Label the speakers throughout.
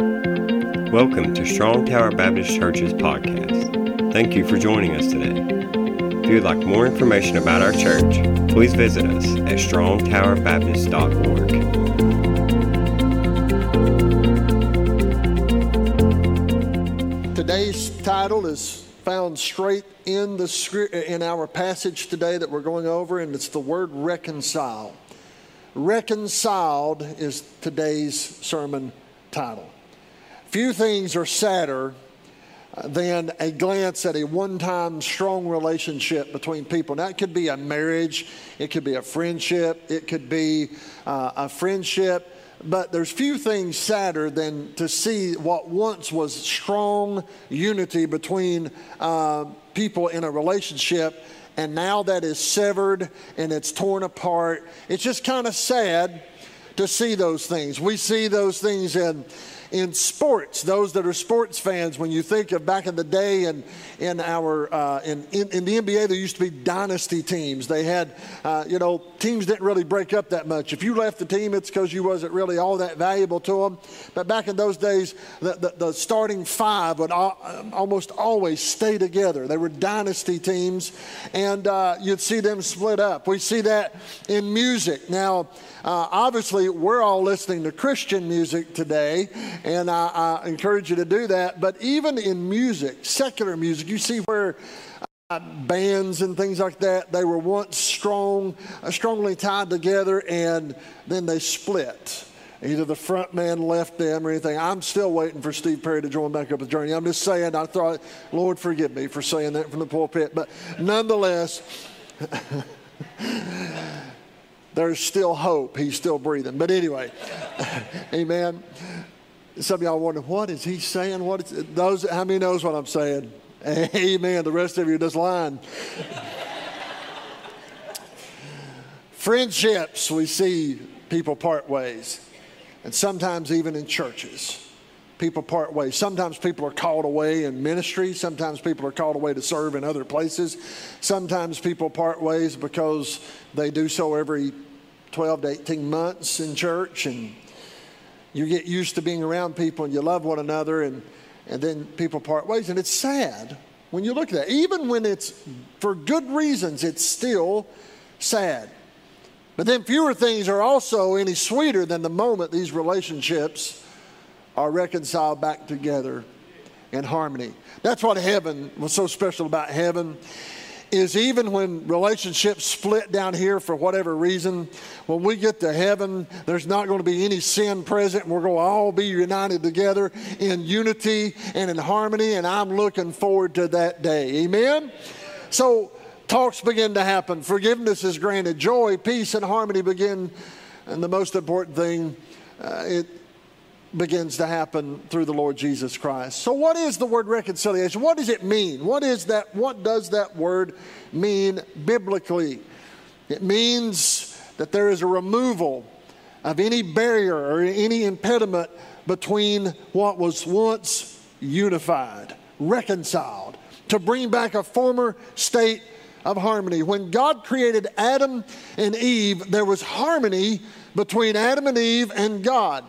Speaker 1: Welcome to Strong Tower Baptist Church's podcast. Thank you for joining us today. If you would like more information about our church, please visit us at strongtowerbaptist.org.
Speaker 2: Today's title is found straight in the in our passage today that we're going over and it's the word reconcile. Reconciled is today's sermon title. Few things are sadder than a glance at a one time strong relationship between people. Now, it could be a marriage, it could be a friendship, it could be uh, a friendship, but there's few things sadder than to see what once was strong unity between uh, people in a relationship. And now that is severed and it's torn apart. It's just kind of sad to see those things. We see those things in in sports, those that are sports fans, when you think of back in the day and in our uh, in, in, in, the NBA, there used to be dynasty teams. They had, uh, you know, teams didn't really break up that much. If you left the team, it's because you wasn't really all that valuable to them. But back in those days, the, the, the starting five would all, almost always stay together. They were dynasty teams, and uh, you'd see them split up. We see that in music now. Uh, obviously, we're all listening to Christian music today, and I, I, encourage you to do that. But even in music, secular music, you see where uh, bands and things like that, they were once strong, uh, strongly tied together, and then they split. Either the front man left them or anything. I'm still waiting for Steve Perry to join back up with journey. I'm just saying, I thought, Lord, forgive me for saying that from the pulpit. But nonetheless, there's still hope. He's still breathing. But anyway, amen. Some of y'all wonder, what is he saying? What is those? How many knows what I'm saying? Amen. The rest of you just lying. Friendships, we see people part ways, and sometimes even in churches people part ways. Sometimes people are called away in ministry. Sometimes people are called away to serve in other places. Sometimes people part ways because they do so every 12 to 18 months in church and you get used to being around people and you love one another and, and then people part ways. And it's sad when you look at that. Even when it's for good reasons, it's still sad. But then fewer things are also any sweeter than the moment these relationships are reconciled back together in harmony. That's what heaven was so special about heaven is even when relationships split down here for whatever reason, when we get to heaven, there's not going to be any sin present, and we're going to all be united together in unity and in harmony, and I'm looking forward to that day. Amen? So, talks begin to happen. Forgiveness is granted. Joy, peace, and harmony begin. And the most important thing, uh, it, begins to happen through the Lord Jesus Christ. So what is the word reconciliation? What does it mean? What is that what does that word mean biblically? It means that there is a removal of any barrier or any impediment between what was once unified, reconciled, to bring back a former state of harmony. When God created Adam and Eve, there was harmony between Adam and Eve and God.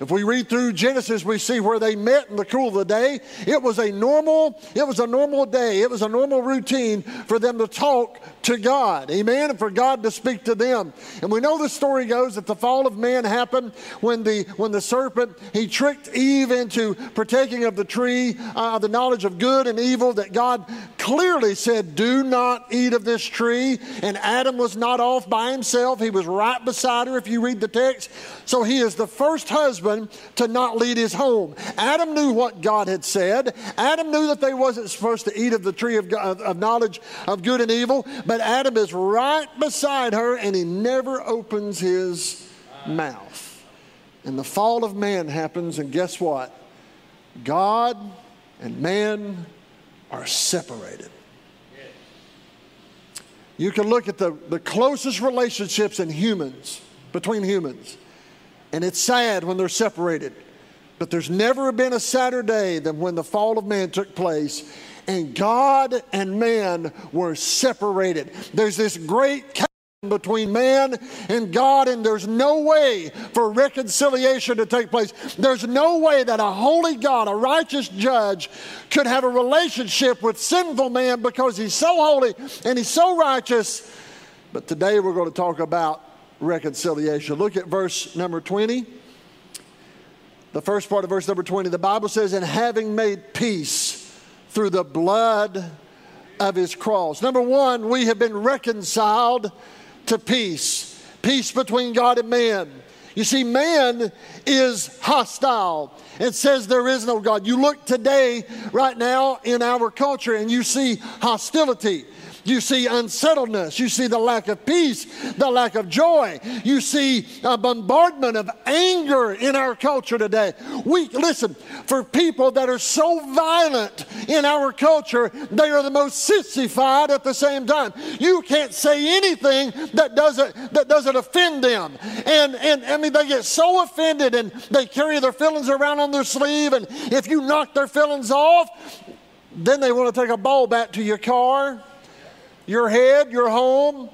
Speaker 2: If we read through Genesis, we see where they met in the cool of the day. It was a normal, it was a normal day. It was a normal routine for them to talk to God. Amen. And for God to speak to them. And we know the story goes that the fall of man happened when the when the serpent he tricked Eve into partaking of the tree uh, the knowledge of good and evil that God clearly said, "Do not eat of this tree." And Adam was not off by himself. He was right beside her if you read the text. So he is the first husband to not lead his home. Adam knew what God had said. Adam knew that they wasn't supposed to eat of the tree of, of knowledge of good and evil, but Adam is right beside her and he never opens his mouth. And the fall of man happens, and guess what? God and man are separated. You can look at the, the closest relationships in humans, between humans. And it's sad when they're separated. But there's never been a sadder day than when the fall of man took place and God and man were separated. There's this great between man and God, and there's no way for reconciliation to take place. There's no way that a holy God, a righteous judge, could have a relationship with sinful man because he's so holy and he's so righteous. But today we're going to talk about reconciliation. Look at verse number 20. The first part of verse number 20, the Bible says, And having made peace through the blood of his cross. Number one, we have been reconciled to peace, peace between God and man. You see, man is hostile. It says there is no God. You look today, right now, in our culture, and you see hostility. You see unsettledness. You see the lack of peace, the lack of joy. You see a bombardment of anger in our culture today. We listen for people that are so violent in our culture, they are the most sissified at the same time. You can't say anything that doesn't that doesn't offend them. And and I mean they get so offended and they carry their feelings around on their sleeve. And if you knock their feelings off, then they want to take a ball bat to your car your head, your home.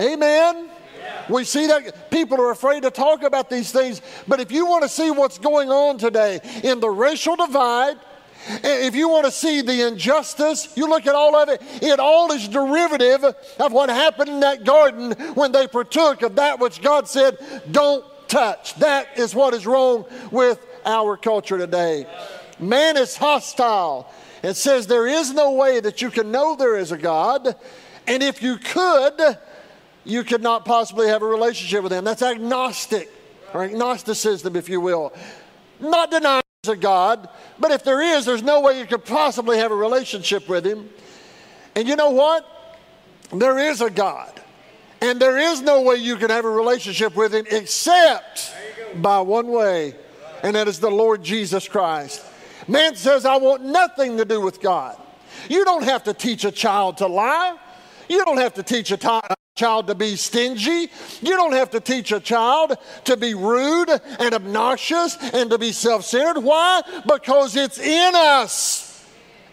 Speaker 2: Amen. We see that people are afraid to talk about these things, but if you want to see what's going on today in the racial divide, if you want to see the injustice, you look at all of it, it all is derivative of what happened in that garden when they partook of that which God said, don't touch. That is what is wrong with our culture today. Man is hostile. It says there is no way that you can know there is a God, and if you could, you could not possibly have a relationship with Him. That's agnostic, or agnosticism, if you will. Not denying there's a God, but if there is, there's no way you could possibly have a relationship with Him. And you know what? There is a God. And there is no way you can have a relationship with Him except by one way, and that is the Lord Jesus Christ. Man says, I want nothing to do with God. You don't have to teach a child to lie. You don't have to teach a, child to be stingy. You don't have to teach a child to be rude and obnoxious and to be self centered. Why? Because it's in us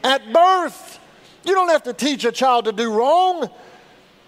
Speaker 2: at birth. You don't have to teach a child to do wrong.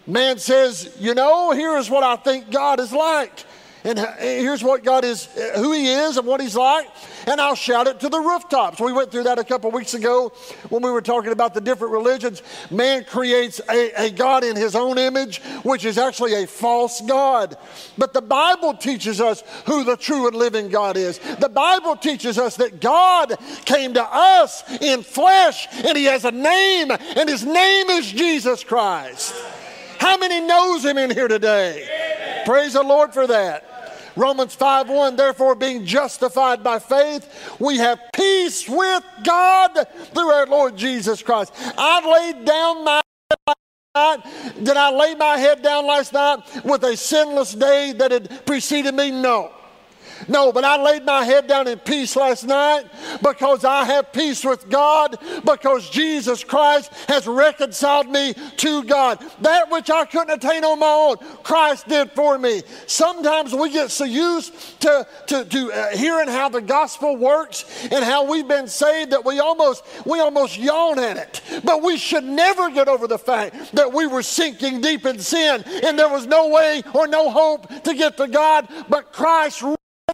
Speaker 2: Man says, You know, here is what I think God is like. And uh, here's what God is, uh, who He is, and what He's like. And I'll shout it to the rooftops. We went through that a couple weeks ago when we were talking about the different religions. Man creates a, a God in His own image, which is actually a false God. But the Bible teaches us who the true and living God is. The Bible teaches us that God came to us in flesh, and He has a name, and His name is Jesus Christ. How many knows Him in here today? Praise the Lord for that. Romans 5 1, therefore, being justified by faith, we have peace with God through our Lord Jesus Christ. I laid down my did I lay my head down last night with a sinless day that had preceded me? No. No, but I laid my head down in peace last night because I have peace with God because Jesus Christ has reconciled me to God. That which I couldn't attain on my own, Christ did for me. Sometimes we get so used to, to, to uh, hearing how the gospel works and how we've been saved that we almost, we almost yawn at it. But we should never get over the fact that we were sinking deep in sin and there was no way or no hope to get to God, but Christ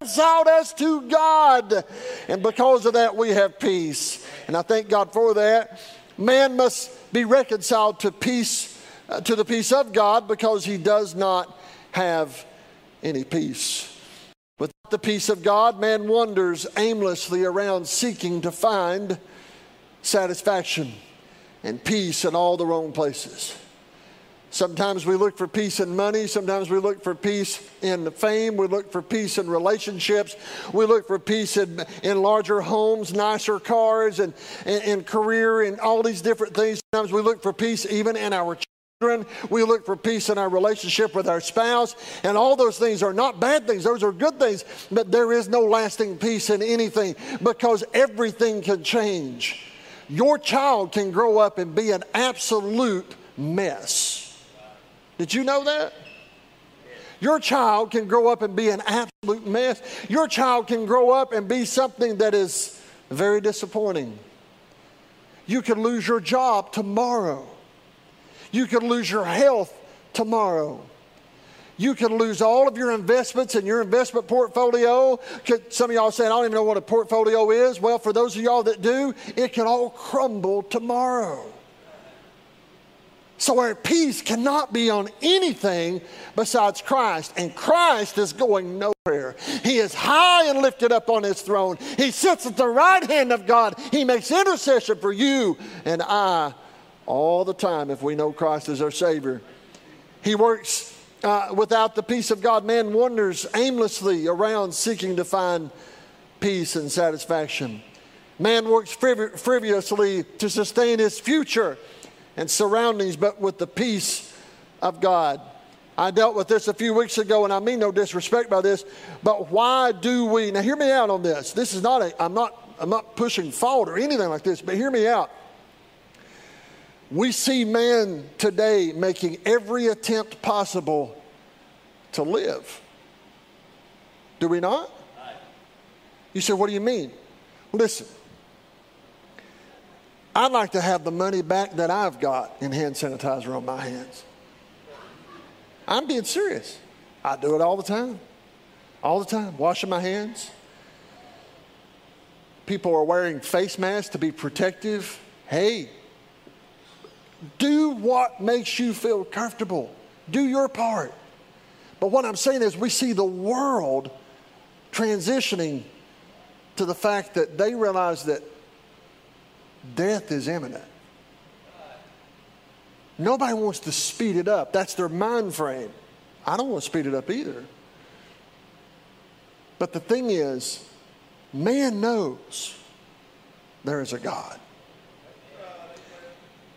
Speaker 2: reconciled us to God. And because of that, we have peace. And I thank God for that. Man must be reconciled to peace, uh, to the peace of God, because he does not have any peace. Without the peace of God, man wanders aimlessly around seeking to find satisfaction and peace in all the wrong places. Sometimes we look for peace in money. Sometimes we look for peace in fame. We look for peace in relationships. We look for peace in, in larger homes, nicer cars, and in career, and all these different things. Sometimes we look for peace even in our children. We look for peace in our relationship with our spouse. And all those things are not bad things, those are good things. But there is no lasting peace in anything because everything can change. Your child can grow up and be an absolute mess. Did you know that? Your child can grow up and be an absolute mess. Your child can grow up and be something that is very disappointing. You could lose your job tomorrow. You could lose your health tomorrow. You could lose all of your investments and your investment portfolio. Could, some of y'all saying, I don't even know what a portfolio is. Well, for those of y'all that do, it can all crumble tomorrow. So our peace cannot be on anything besides Christ. And Christ is going nowhere. He is high and lifted up on his throne. He sits at the right hand of God. He makes intercession for you and I all the time if we know Christ as our Savior. He works uh, without the peace of God. Man wanders aimlessly around seeking to find peace and satisfaction. Man works friv- frivolously to sustain his future and surroundings, but with the peace of God. I dealt with this a few weeks ago, and I mean no disrespect by this, but why do we? Now, hear me out on this. This is not a, I'm not, I'm not pushing fault or anything like this, but hear me out. We see man today making every attempt possible to live. Do we not? You say, what do you mean? Listen, I'd like to have the money back that I've got in hand sanitizer on my hands. I'm being serious. I do it all the time. All the time. Washing my hands. People are wearing face masks to be protective. Hey, do what makes you feel comfortable. Do your part. But what I'm saying is, we see the world transitioning to the fact that they realize that death is imminent. Nobody wants to speed it up. That's their mind frame. I don't want to speed it up either. But the thing is, man knows there is a God.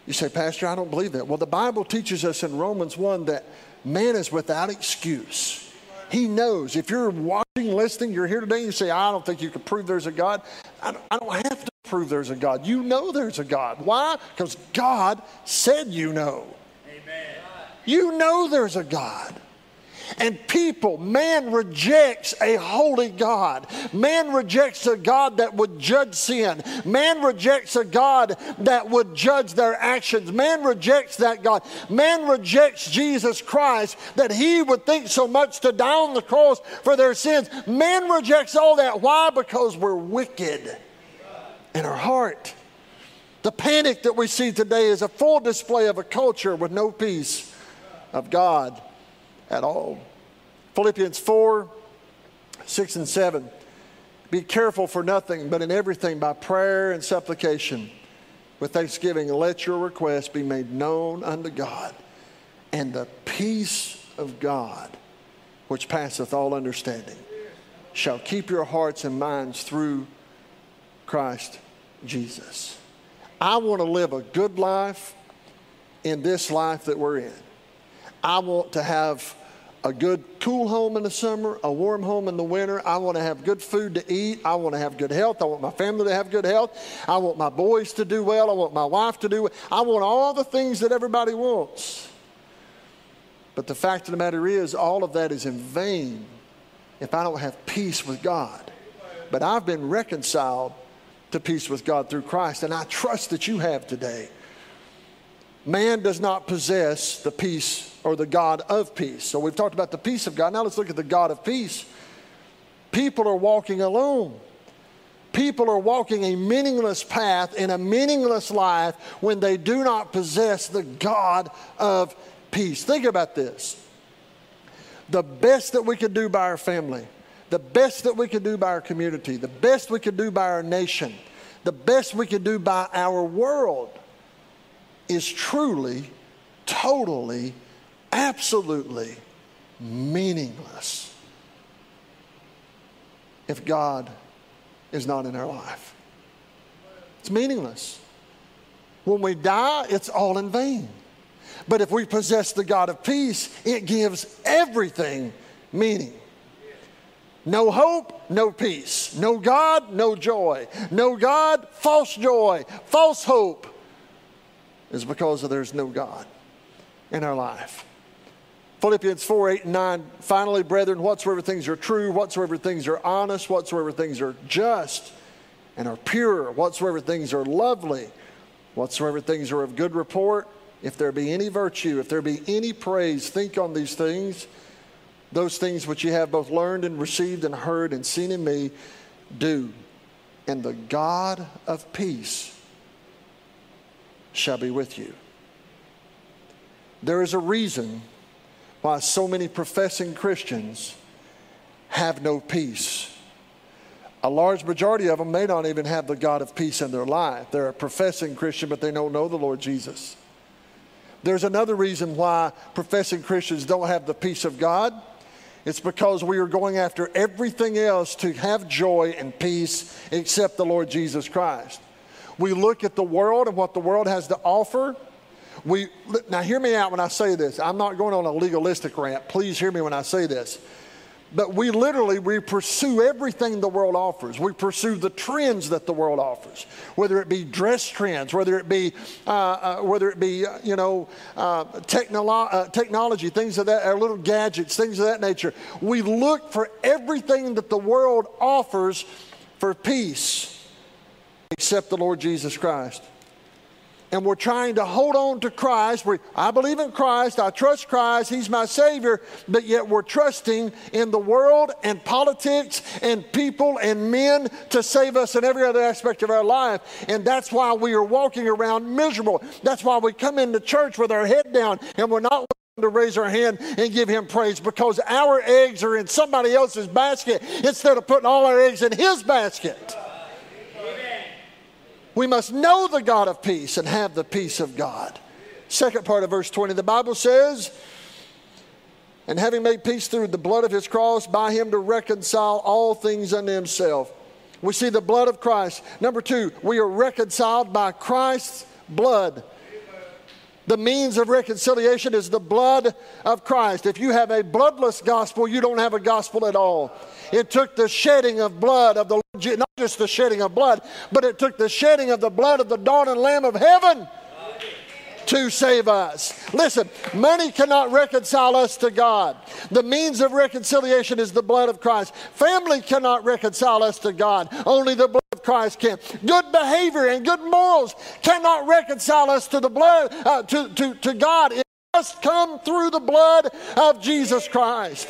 Speaker 2: You say, Pastor, I don't believe that. Well, the Bible teaches us in Romans 1 that man is without excuse. He knows. If you're watching, listening, you're here today, and you say, I don't think you can prove there's a God. I don't, have to prove there's a God. You know there's a God. Why? Because God said you know. Amen. You know there's a God. And people, man rejects a holy God. Man rejects a God that would judge sin. Man rejects a God that would judge their actions. Man rejects that God. Man rejects Jesus Christ that he would think so much to die on the cross for their sins. Man rejects all that. Why? Because we're wicked in our heart. The panic that we see today is a full display of a culture with no peace of God at all. Philippians 4 6 and 7. Be careful for nothing, but in everything by prayer and supplication with thanksgiving, let your requests be made known unto God. And the peace of God, which passeth all understanding, shall keep your hearts and minds through Christ Jesus. I want to live a good life in this life that we're in. I want to have a good cool home in the summer, a warm home in the winter. I want to have good food to eat. I want to have good health. I want my family to have good health. I want my boys to do well. I want my wife to do well. I want all the things that everybody wants. But the fact of the matter is, all of that is in vain if I don't have peace with God. But I've been reconciled to peace with God through Christ, and I trust that you have today. Man does not possess the peace or the God of peace. So we've talked about the peace of God. Now let's look at the God of peace. People are walking alone. People are walking a meaningless path in a meaningless life when they do not possess the God of peace. Think about this. The best that we could do by our family, the best that we could do by our community, the best we could do by our nation, the best we could do by our world is truly, totally absolutely meaningless if God is not in our life. It's meaningless. When we die, it's all in vain. But if we possess the God of peace, it gives everything meaning. No hope, no peace. No God, no joy. No God, false joy. False hope is because there's no God in our life. Philippians 4 8 and 9. Finally, brethren, whatsoever things are true, whatsoever things are honest, whatsoever things are just and are pure, whatsoever things are lovely, whatsoever things are of good report, if there be any virtue, if there be any praise, think on these things. Those things which you have both learned and received and heard and seen in me, do. And the God of peace shall be with you. There is a reason why so many professing Christians have no peace. A large majority of them may not even have the God of peace in their life. They're a professing Christian, but they don't know the Lord Jesus. There's another reason why professing Christians don't have the peace of God. It's because we are going after everything else to have joy and peace except the Lord Jesus Christ. We look at the world and what the world has to offer. We, now, hear me out when I say this. I'm not going on a legalistic rant. Please hear me when I say this. But we literally, we pursue everything the world offers. We pursue the trends that the world offers, whether it be dress trends, whether it be, uh, uh, whether it be, uh, you know, uh, technolo- uh, technology, things of that, or little gadgets, things of that nature. We look for everything that the world offers for peace, except the Lord Jesus Christ and we're trying to hold on to Christ. we I believe in Christ, I trust Christ, He's my Savior, but yet we're trusting in the world and politics and people and men to save us in every other aspect of our life. And that's why we are walking around miserable. That's why we come into church with our head down and we're not willing to raise our hand and give him praise because our eggs are in somebody else's basket instead of putting all our eggs in his basket. We must know the God of peace and have the peace of God. Second part of verse 20, the Bible says, and having made peace through the blood of his cross, by him to reconcile all things unto himself. We see the blood of Christ. Number two, we are reconciled by Christ's blood. The means of reconciliation is the blood of Christ. If you have a bloodless gospel, you don't have a gospel at all. It took the shedding of blood of the Lord, not just the shedding of blood, but it took the shedding of the blood of the dawning Lamb of heaven to save us. Listen, money cannot reconcile us to God. The means of reconciliation is the blood of Christ. Family cannot reconcile us to God. Only the blood of Christ can. Good behavior and good morals cannot reconcile us to the blood uh, to, to, to God. It must come through the blood of Jesus Christ.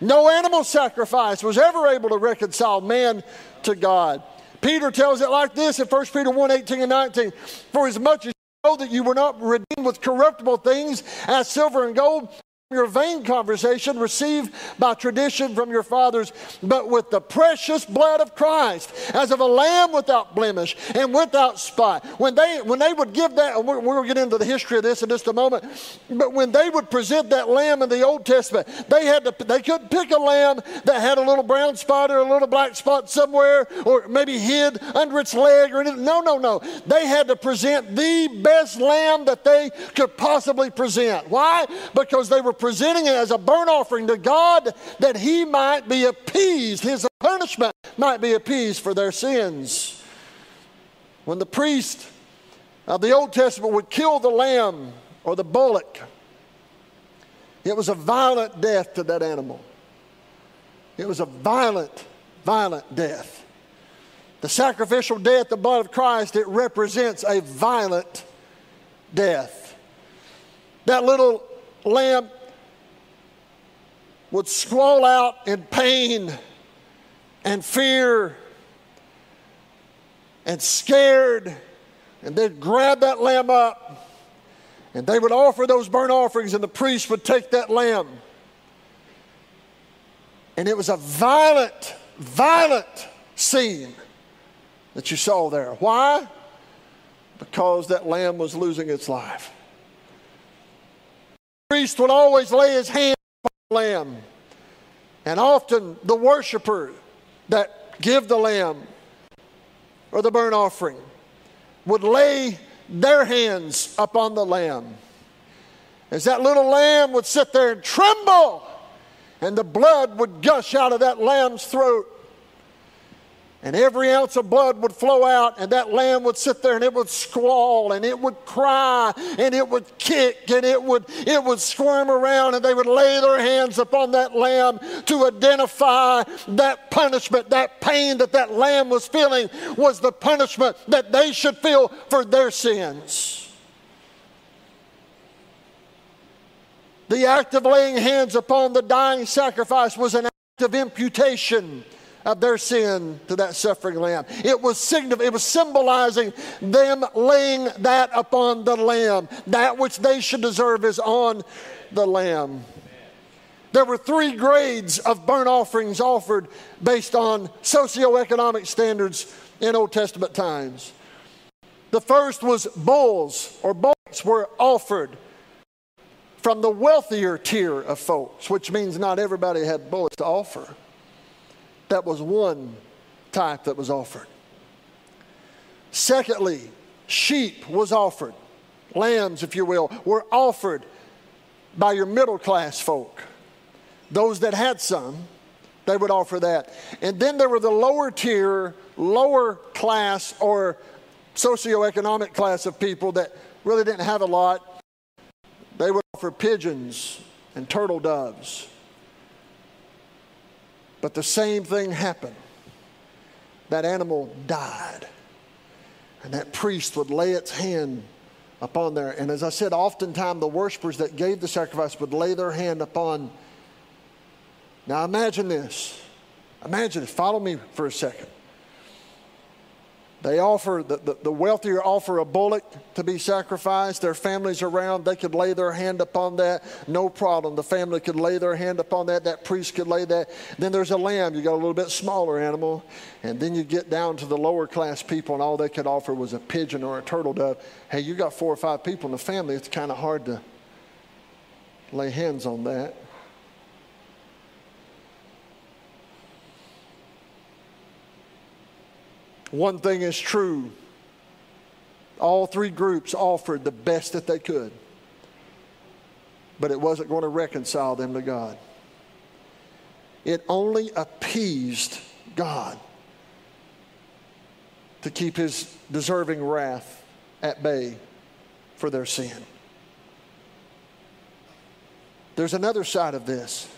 Speaker 2: No animal sacrifice was ever able to reconcile man to God. Peter tells it like this in 1 Peter 1 18 and 19 For as much as you know that you were not redeemed with corruptible things as silver and gold your vain conversation received by tradition from your fathers, but with the precious blood of Christ, as of a lamb without blemish and without spot. When they when they would give that, we're, we'll get into the history of this in just a moment. But when they would present that lamb in the Old Testament, they had to they couldn't pick a lamb that had a little brown spot or a little black spot somewhere, or maybe hid under its leg or anything. No, no, no. They had to present the best lamb that they could possibly present. Why? Because they were presenting it as a burnt offering to God that he might be appeased, his punishment might be appeased for their sins. When the priest of the Old Testament would kill the lamb or the bullock, it was a violent death to that animal. It was a violent, violent death. The sacrificial death, the blood of Christ, it represents a violent death. That little lamb would squall out in pain and fear and scared, and they'd grab that lamb up and they would offer those burnt offerings, and the priest would take that lamb. And it was a violent, violent scene that you saw there. Why? Because that lamb was losing its life. The priest would always lay his hand lamb. And often the worshiper that give the lamb or the burnt offering would lay their hands upon the lamb. As that little lamb would sit there and tremble, and the blood would gush out of that lamb's throat and every ounce of blood would flow out, and that lamb would sit there and it would squall and it would cry and it would kick and it would it would squirm around, and they would lay their hands upon that lamb to identify that punishment, that pain that that lamb was feeling was the punishment that they should feel for their sins. The act of laying hands upon the dying sacrifice was an act of imputation of their sin to that suffering lamb. It was signif- it was symbolizing them laying that upon the lamb. That which they should deserve is on the lamb. There were three grades of burnt offerings offered based on socioeconomic standards in Old Testament times. The first was bulls or bullocks were offered from the wealthier tier of folks, which means not everybody had bullocks to offer. That was one type that was offered. Secondly, sheep was offered. Lambs, if you will, were offered by your middle class folk. Those that had some, they would offer that. And then there were the lower tier, lower class, or socioeconomic class of people that really didn't have a lot. They would offer pigeons and turtle doves. But the same thing happened. That animal died. And that priest would lay its hand upon there. And as I said, oftentimes the worshipers that gave the sacrifice would lay their hand upon. Now imagine this. Imagine this. Follow me for a second. They offer, the, the, the, wealthier offer a bullock to be sacrificed. Their families around, they could lay their hand upon that. No problem. The family could lay their hand upon that. That priest could lay that. Then there's a lamb. You got a little bit smaller animal. And then you get down to the lower class people, and all they could offer was a pigeon or a turtle dove. Hey, you got four or five people in the family. It's kind of hard to lay hands on that. One thing is true all three groups offered the best that they could, but it wasn't going to reconcile them to God. It only appeased God to keep his deserving wrath at bay for their sin. There's another side of this.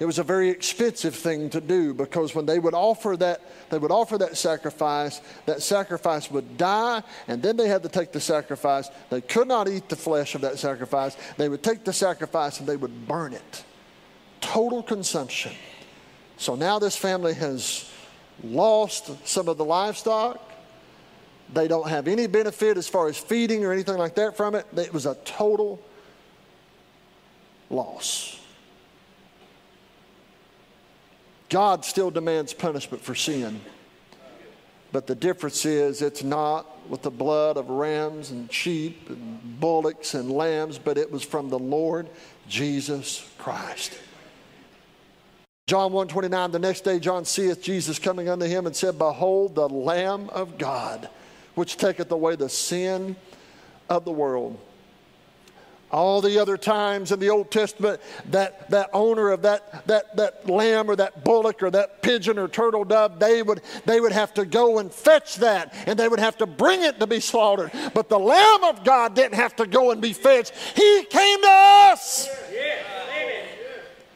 Speaker 2: It was a very expensive thing to do because when they would offer that, they would offer that sacrifice, that sacrifice would die, and then they had to take the sacrifice. They could not eat the flesh of that sacrifice. They would take the sacrifice and they would burn it. Total consumption. So now this family has lost some of the livestock. They don't have any benefit as far as feeding or anything like that from it. It was a total loss. God still demands punishment for sin. But the difference is it's not with the blood of rams and sheep and bullocks and lambs, but it was from the Lord Jesus Christ. John 129, the next day John seeth Jesus coming unto him and said, Behold, the Lamb of God, which taketh away the sin of the world. All the other times in the Old Testament, that, that owner of that, that, that lamb or that bullock or that pigeon or turtle dove, they would, they would have to go and fetch that and they would have to bring it to be slaughtered. But the Lamb of God didn't have to go and be fetched, He came to us.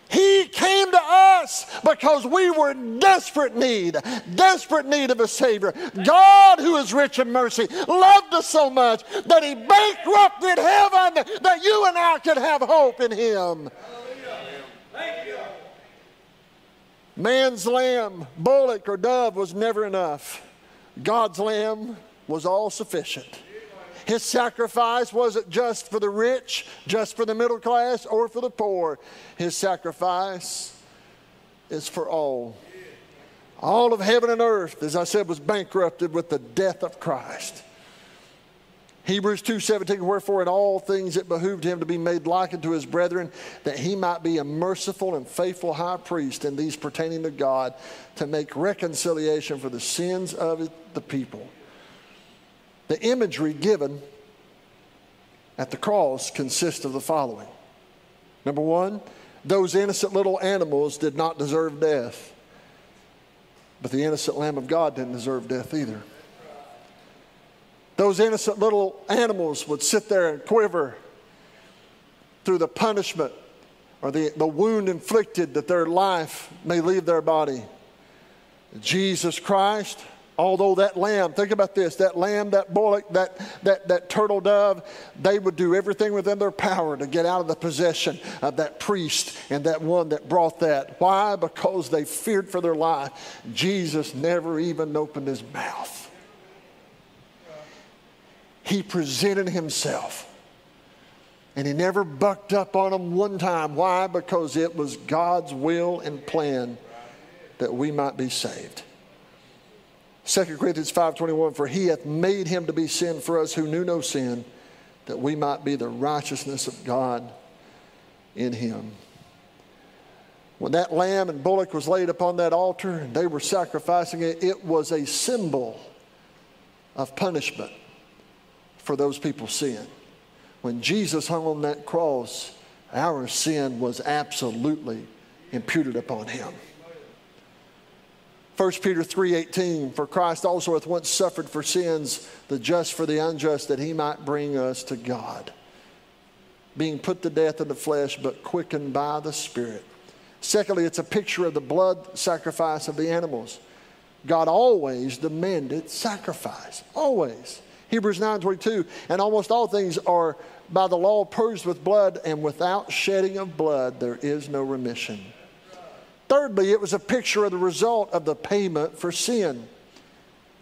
Speaker 2: He came to us because we were in desperate need, desperate need of a Savior. God, who is rich in mercy, loved us so much that He bankrupted heaven that you and I could have hope in Him. Man's lamb, bullock, or dove was never enough. God's lamb was all sufficient. His sacrifice wasn't just for the rich, just for the middle class, or for the poor. His sacrifice is for all. All of heaven and earth, as I said, was bankrupted with the death of Christ. Hebrews 2:17 wherefore in all things it behooved him to be made like unto his brethren that he might be a merciful and faithful high priest in these pertaining to God to make reconciliation for the sins of the people. The imagery given at the cross consists of the following Number one, those innocent little animals did not deserve death, but the innocent Lamb of God didn't deserve death either. Those innocent little animals would sit there and quiver through the punishment or the, the wound inflicted that their life may leave their body. Jesus Christ Although that lamb, think about this, that lamb, that bullock, that, that, that turtle dove, they would do everything within their power to get out of the possession of that priest and that one that brought that. Why? Because they feared for their life. Jesus never even opened his mouth. He presented himself. And he never bucked up on them one time. Why? Because it was God's will and plan that we might be saved. 2 Corinthians 5:21 for he hath made him to be sin for us who knew no sin that we might be the righteousness of God in him. When that lamb and bullock was laid upon that altar and they were sacrificing it, it was a symbol of punishment for those people's sin. When Jesus hung on that cross, our sin was absolutely imputed upon him. 1 Peter 3:18 For Christ also hath once suffered for sins the just for the unjust that he might bring us to God. Being put to death in the flesh but quickened by the spirit. Secondly it's a picture of the blood sacrifice of the animals. God always demanded sacrifice always. Hebrews 9:22 and almost all things are by the law purged with blood and without shedding of blood there is no remission Thirdly, it was a picture of the result of the payment for sin.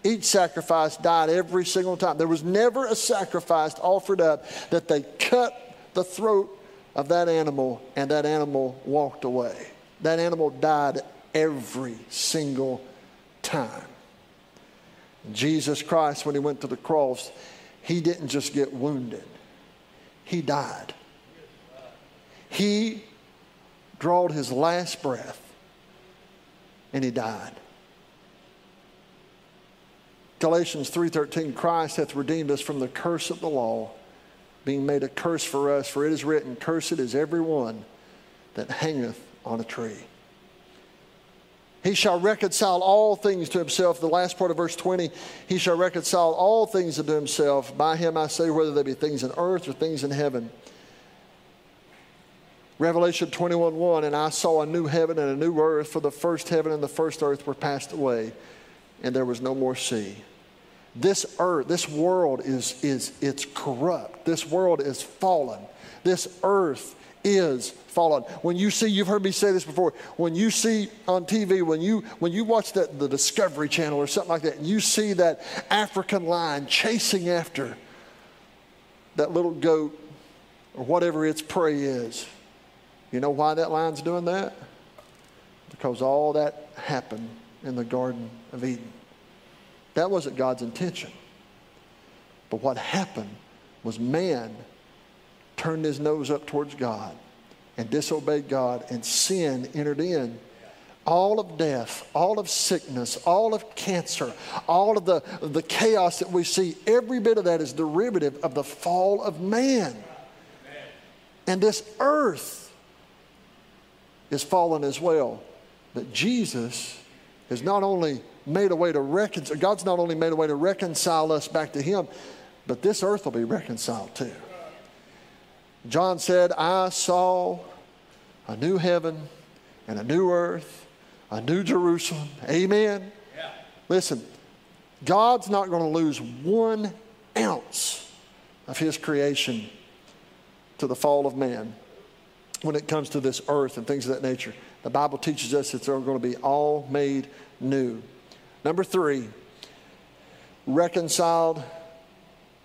Speaker 2: Each sacrifice died every single time. There was never a sacrifice offered up that they cut the throat of that animal and that animal walked away. That animal died every single time. Jesus Christ, when he went to the cross, he didn't just get wounded, he died. He drawed his last breath and he died. Galatians 3:13 Christ hath redeemed us from the curse of the law being made a curse for us for it is written cursed is every one that hangeth on a tree. He shall reconcile all things to himself. The last part of verse 20, he shall reconcile all things unto himself. By him I say, whether they be things in earth or things in heaven. Revelation 21 1, and I saw a new heaven and a new earth, for the first heaven and the first earth were passed away, and there was no more sea. This earth, this world is, is it's corrupt. This world is fallen. This earth is fallen. When you see, you've heard me say this before, when you see on TV, when you when you watch that the Discovery Channel or something like that, and you see that African lion chasing after that little goat or whatever its prey is you know why that lion's doing that? Because all that happened in the Garden of Eden. That wasn't God's intention. But what happened was man turned his nose up towards God and disobeyed God, and sin entered in. All of death, all of sickness, all of cancer, all of the, the chaos that we see, every bit of that is derivative of the fall of man. And this earth is fallen as well. But Jesus has not only made a way to reconcile, God's not only made a way to reconcile us back to Him, but this earth will be reconciled too. John said, I saw a new heaven and a new earth, a new Jerusalem. Amen. Yeah. Listen, God's not going to lose one ounce of His creation to the fall of man when it comes to this earth and things of that nature. The Bible teaches us that they're going to be all made new. Number three, reconciled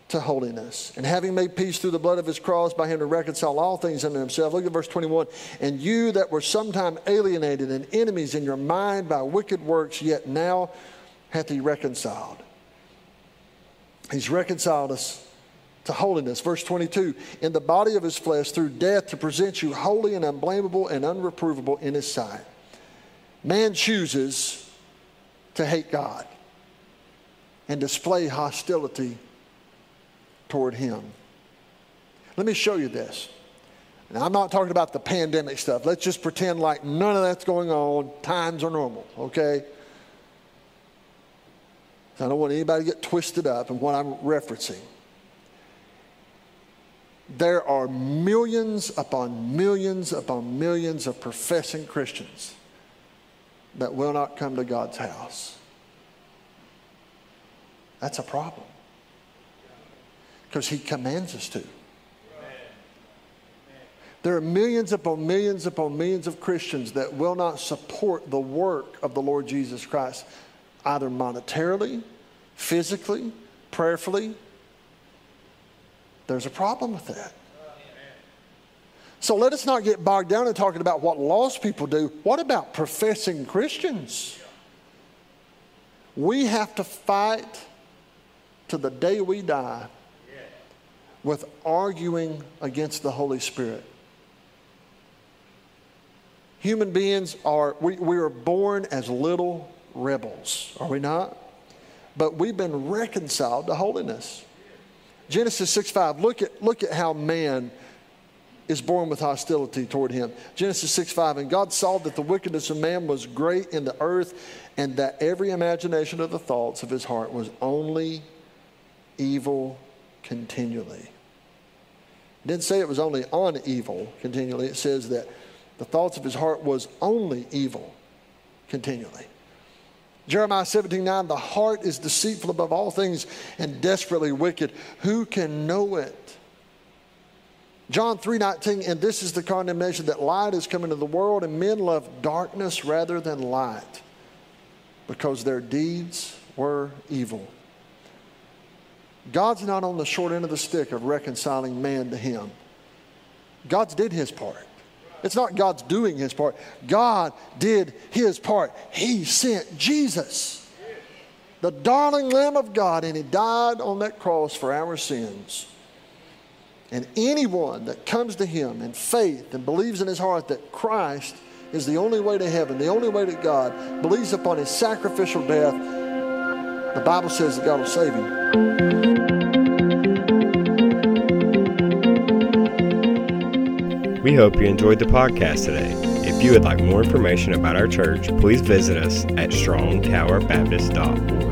Speaker 2: to holiness. And having made peace through the blood of his cross by him to reconcile all things unto himself. Look at verse 21. And you that were sometime alienated and enemies in your mind by wicked works, yet now hath he reconciled. He's reconciled us to holiness. Verse 22 in the body of his flesh through death to present you holy and unblameable and unreprovable in his sight. Man chooses to hate God and display hostility toward him. Let me show you this. Now, I'm not talking about the pandemic stuff. Let's just pretend like none of that's going on. Times are normal, okay? I don't want anybody to get twisted up in what I'm referencing there are millions upon millions upon millions of professing Christians that will not come to God's house. That's a problem. Because he commands us to. There are millions upon millions upon millions of Christians that will not support the work of the Lord Jesus Christ, either monetarily, physically, prayerfully. There's a problem with that. So let us not get bogged down in talking about what lost people do. What about professing Christians? We have to fight to the day we die with arguing against the Holy Spirit. Human beings are, we, we are born as little rebels, are we not? But we've been reconciled to holiness. Genesis 6 5, look at, look at how man is born with hostility toward him. Genesis 6 5, and God saw that the wickedness of man was great in the earth, and that every imagination of the thoughts of his heart was only evil continually. It didn't say it was only on evil continually, it says that the thoughts of his heart was only evil continually. Jeremiah 17 9, the heart is deceitful above all things and desperately wicked. Who can know it? John 3 19, and this is the condemnation that light is come into the world, and men love darkness rather than light because their deeds were evil. God's not on the short end of the stick of reconciling man to Him. God's did His part. It's not God's doing His part. God did His part. He sent Jesus, the darling Lamb of God, and He died on that cross for our sins. And anyone that comes to Him in faith and believes in his heart that Christ is the only way to heaven, the only way to God, believes upon His sacrificial death, the Bible says that God will save him.
Speaker 1: We hope you enjoyed the podcast today. If you would like more information about our church, please visit us at strongtowerbaptist.org.